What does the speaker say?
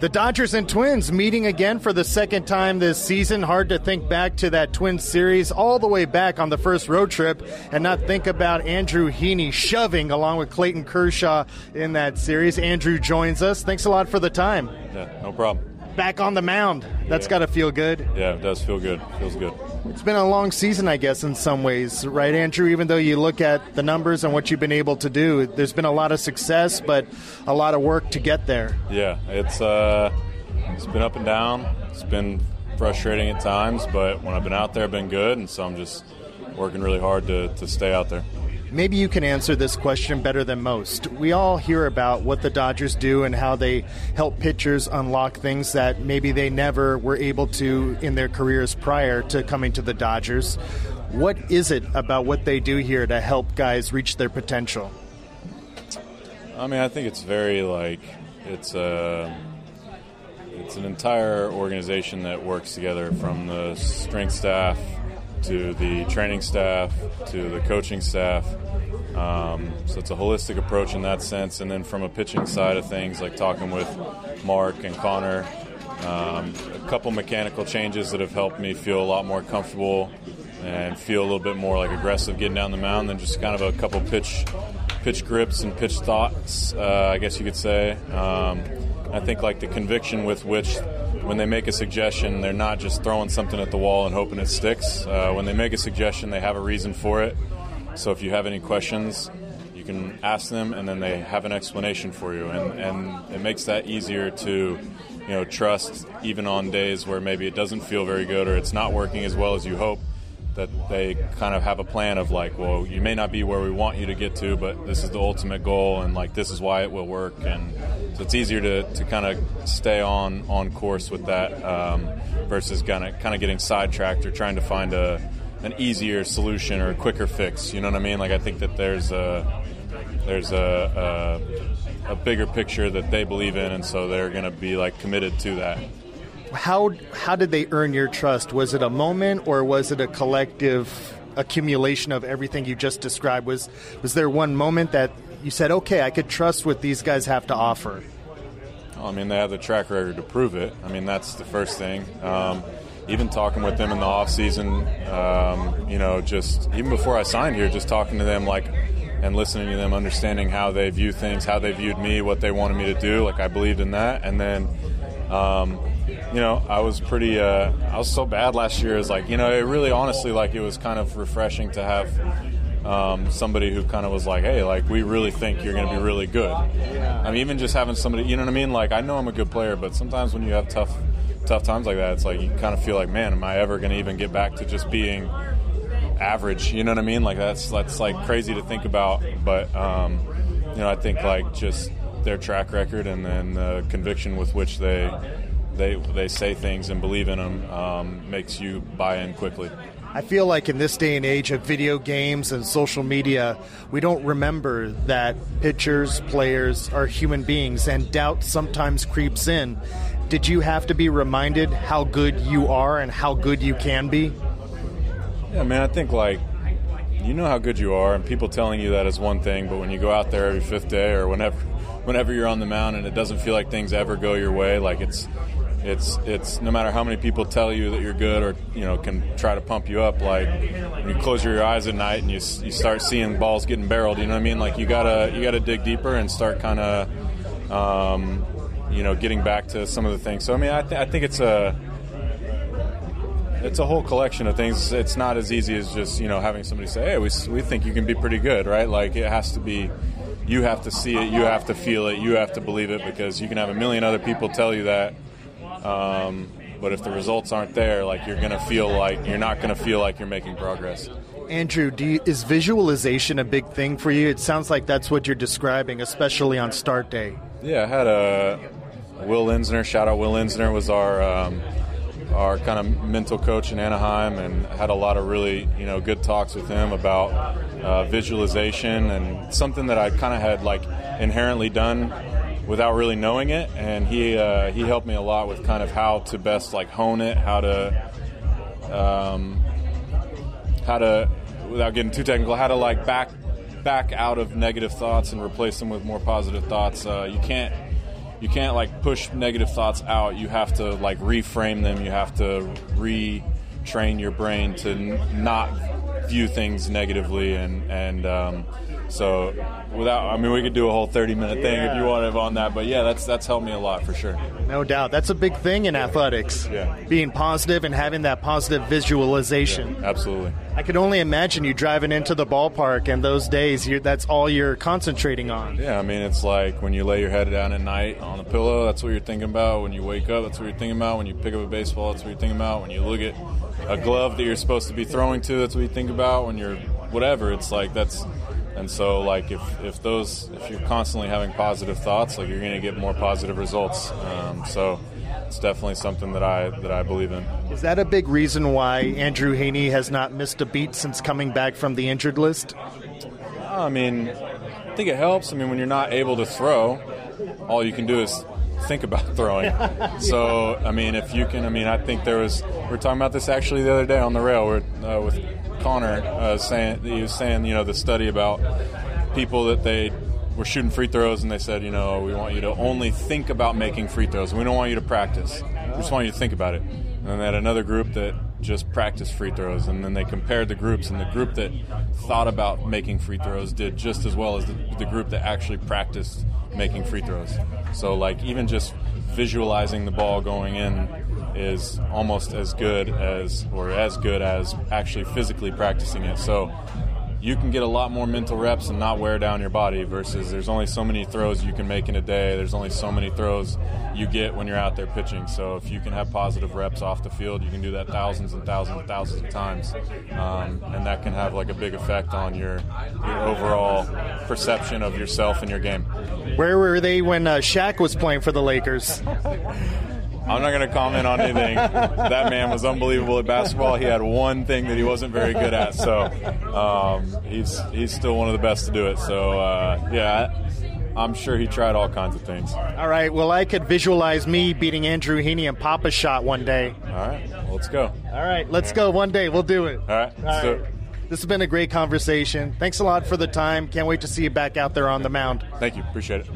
The Dodgers and Twins meeting again for the second time this season. Hard to think back to that Twins series all the way back on the first road trip and not think about Andrew Heaney shoving along with Clayton Kershaw in that series. Andrew joins us. Thanks a lot for the time. Yeah, no problem. Back on the mound. That's Yeah. got to feel good. Yeah, it does feel good. Feels good. It's been a long season, I guess, in some ways, right, Andrew? Even though you look at the numbers and what you've been able to do, there's been a lot of success, but a lot of work to get there. Yeah, it's uh, it's been up and down. It's been frustrating at times, but when I've been out there, I've been good, and so I'm just working really hard to, to stay out there. Maybe you can answer this question better than most. We all hear about what the Dodgers do and how they help pitchers unlock things that maybe they never were able to in their careers prior to coming to the Dodgers. What is it about what they do here to help guys reach their potential? I mean, I think it's very like it's a it's an entire organization that works together from the strength staff to the training staff to the coaching staff. Um, so it's a holistic approach in that sense. And then from a pitching side of things, like talking with Mark and Connor, um, a couple mechanical changes that have helped me feel a lot more comfortable and feel a little bit more like aggressive getting down the mound than just kind of a couple pitch pitch grips and pitch thoughts, uh, I guess you could say. Um, I think like the conviction with which when they make a suggestion, they're not just throwing something at the wall and hoping it sticks. Uh, when they make a suggestion, they have a reason for it. So if you have any questions, you can ask them, and then they have an explanation for you, and, and it makes that easier to, you know, trust even on days where maybe it doesn't feel very good or it's not working as well as you hope. That they kind of have a plan of like, well, you may not be where we want you to get to, but this is the ultimate goal, and like this is why it will work, and so it's easier to, to kind of stay on on course with that um, versus kind of kind of getting sidetracked or trying to find a an easier solution or a quicker fix. You know what I mean? Like I think that there's a there's a, a, a bigger picture that they believe in, and so they're going to be like committed to that. How how did they earn your trust? Was it a moment or was it a collective accumulation of everything you just described? Was was there one moment that you said, "Okay, I could trust what these guys have to offer"? I mean, they have the track record to prove it. I mean, that's the first thing. Um, even talking with them in the off season, um, you know, just even before I signed here, just talking to them like and listening to them, understanding how they view things, how they viewed me, what they wanted me to do. Like I believed in that, and then. Um, you know, I was pretty. Uh, I was so bad last year. Is like, you know, it really, honestly, like it was kind of refreshing to have um, somebody who kind of was like, hey, like we really think you're going to be really good. I mean, even just having somebody, you know what I mean? Like, I know I'm a good player, but sometimes when you have tough, tough times like that, it's like you kind of feel like, man, am I ever going to even get back to just being average? You know what I mean? Like that's that's like crazy to think about, but um, you know, I think like just their track record and then the conviction with which they they they say things and believe in them um, makes you buy in quickly. I feel like in this day and age of video games and social media, we don't remember that pitchers, players are human beings, and doubt sometimes creeps in. Did you have to be reminded how good you are and how good you can be? Yeah, man, I think like you know how good you are, and people telling you that is one thing, but when you go out there every fifth day or whenever whenever you're on the mound and it doesn't feel like things ever go your way, like it's it's it's no matter how many people tell you that you're good or you know can try to pump you up like when you close your eyes at night and you, you start seeing balls getting barreled you know what I mean? Like you gotta you gotta dig deeper and start kind of um, you know getting back to some of the things. So I mean I, th- I think it's a it's a whole collection of things. It's not as easy as just you know having somebody say hey we, we think you can be pretty good right? Like it has to be you have to see it you have to feel it you have to believe it because you can have a million other people tell you that um, but if the results aren't there, like you're going to feel like you're not going to feel like you're making progress. Andrew, you, is visualization a big thing for you? It sounds like that's what you're describing, especially on start day. Yeah, I had a Will Linsner. Shout out Will Linsner was our um, our kind of mental coach in Anaheim, and had a lot of really you know good talks with him about uh, visualization and something that I kind of had like inherently done without really knowing it, and he uh, he helped me a lot with kind of how to best like hone it, how to um, how to without getting too technical, how to like back back out of negative thoughts and replace them with more positive thoughts. Uh, you can't you can't like push negative thoughts out. You have to like reframe them. You have to retrain your brain to n- not view things negatively and and um, so without I mean we could do a whole 30 minute thing if you wanted on that but yeah that's that's helped me a lot for sure. No doubt. That's a big thing in athletics. Yeah. Being positive and having that positive visualization. Yeah, absolutely. I could only imagine you driving into the ballpark and those days you that's all you're concentrating on. Yeah, I mean it's like when you lay your head down at night on the pillow, that's what you're thinking about. When you wake up, that's what you're thinking about. When you pick up a baseball, that's what you're thinking about. When you look at a glove that you're supposed to be throwing to, that's what you think about. When you're whatever, it's like that's and so like if, if those if you're constantly having positive thoughts, like you're going to get more positive results. Um, so it's definitely something that I that I believe in. Is that a big reason why Andrew Heaney has not missed a beat since coming back from the injured list? I mean, I think it helps. I mean, when you're not able to throw, all you can do is think about throwing. So, I mean, if you can, I mean, I think there was, we are talking about this actually the other day on the rail with, uh, with Connor uh, saying, he was saying, you know, the study about people that they were shooting free throws and they said, you know, we want you to only think about making free throws. We don't want you to practice. We just want you to think about it. And then they had another group that just practice free throws, and then they compared the groups, and the group that thought about making free throws did just as well as the, the group that actually practiced making free throws. So, like, even just visualizing the ball going in is almost as good as, or as good as actually physically practicing it. So, you can get a lot more mental reps and not wear down your body versus there's only so many throws you can make in a day. There's only so many throws you get when you're out there pitching. So if you can have positive reps off the field, you can do that thousands and thousands and thousands of times, um, and that can have like a big effect on your your overall perception of yourself and your game. Where were they when uh, Shaq was playing for the Lakers? I'm not going to comment on anything. that man was unbelievable at basketball. He had one thing that he wasn't very good at, so um, he's he's still one of the best to do it. So uh, yeah, I'm sure he tried all kinds of things. All right. Well, I could visualize me beating Andrew Heaney and Pop-A-Shot one day. All right, well, let's go. All right, let's go. One day we'll do it. All right, All right. This has been a great conversation. Thanks a lot for the time. Can't wait to see you back out there on the mound. Thank you. Appreciate it.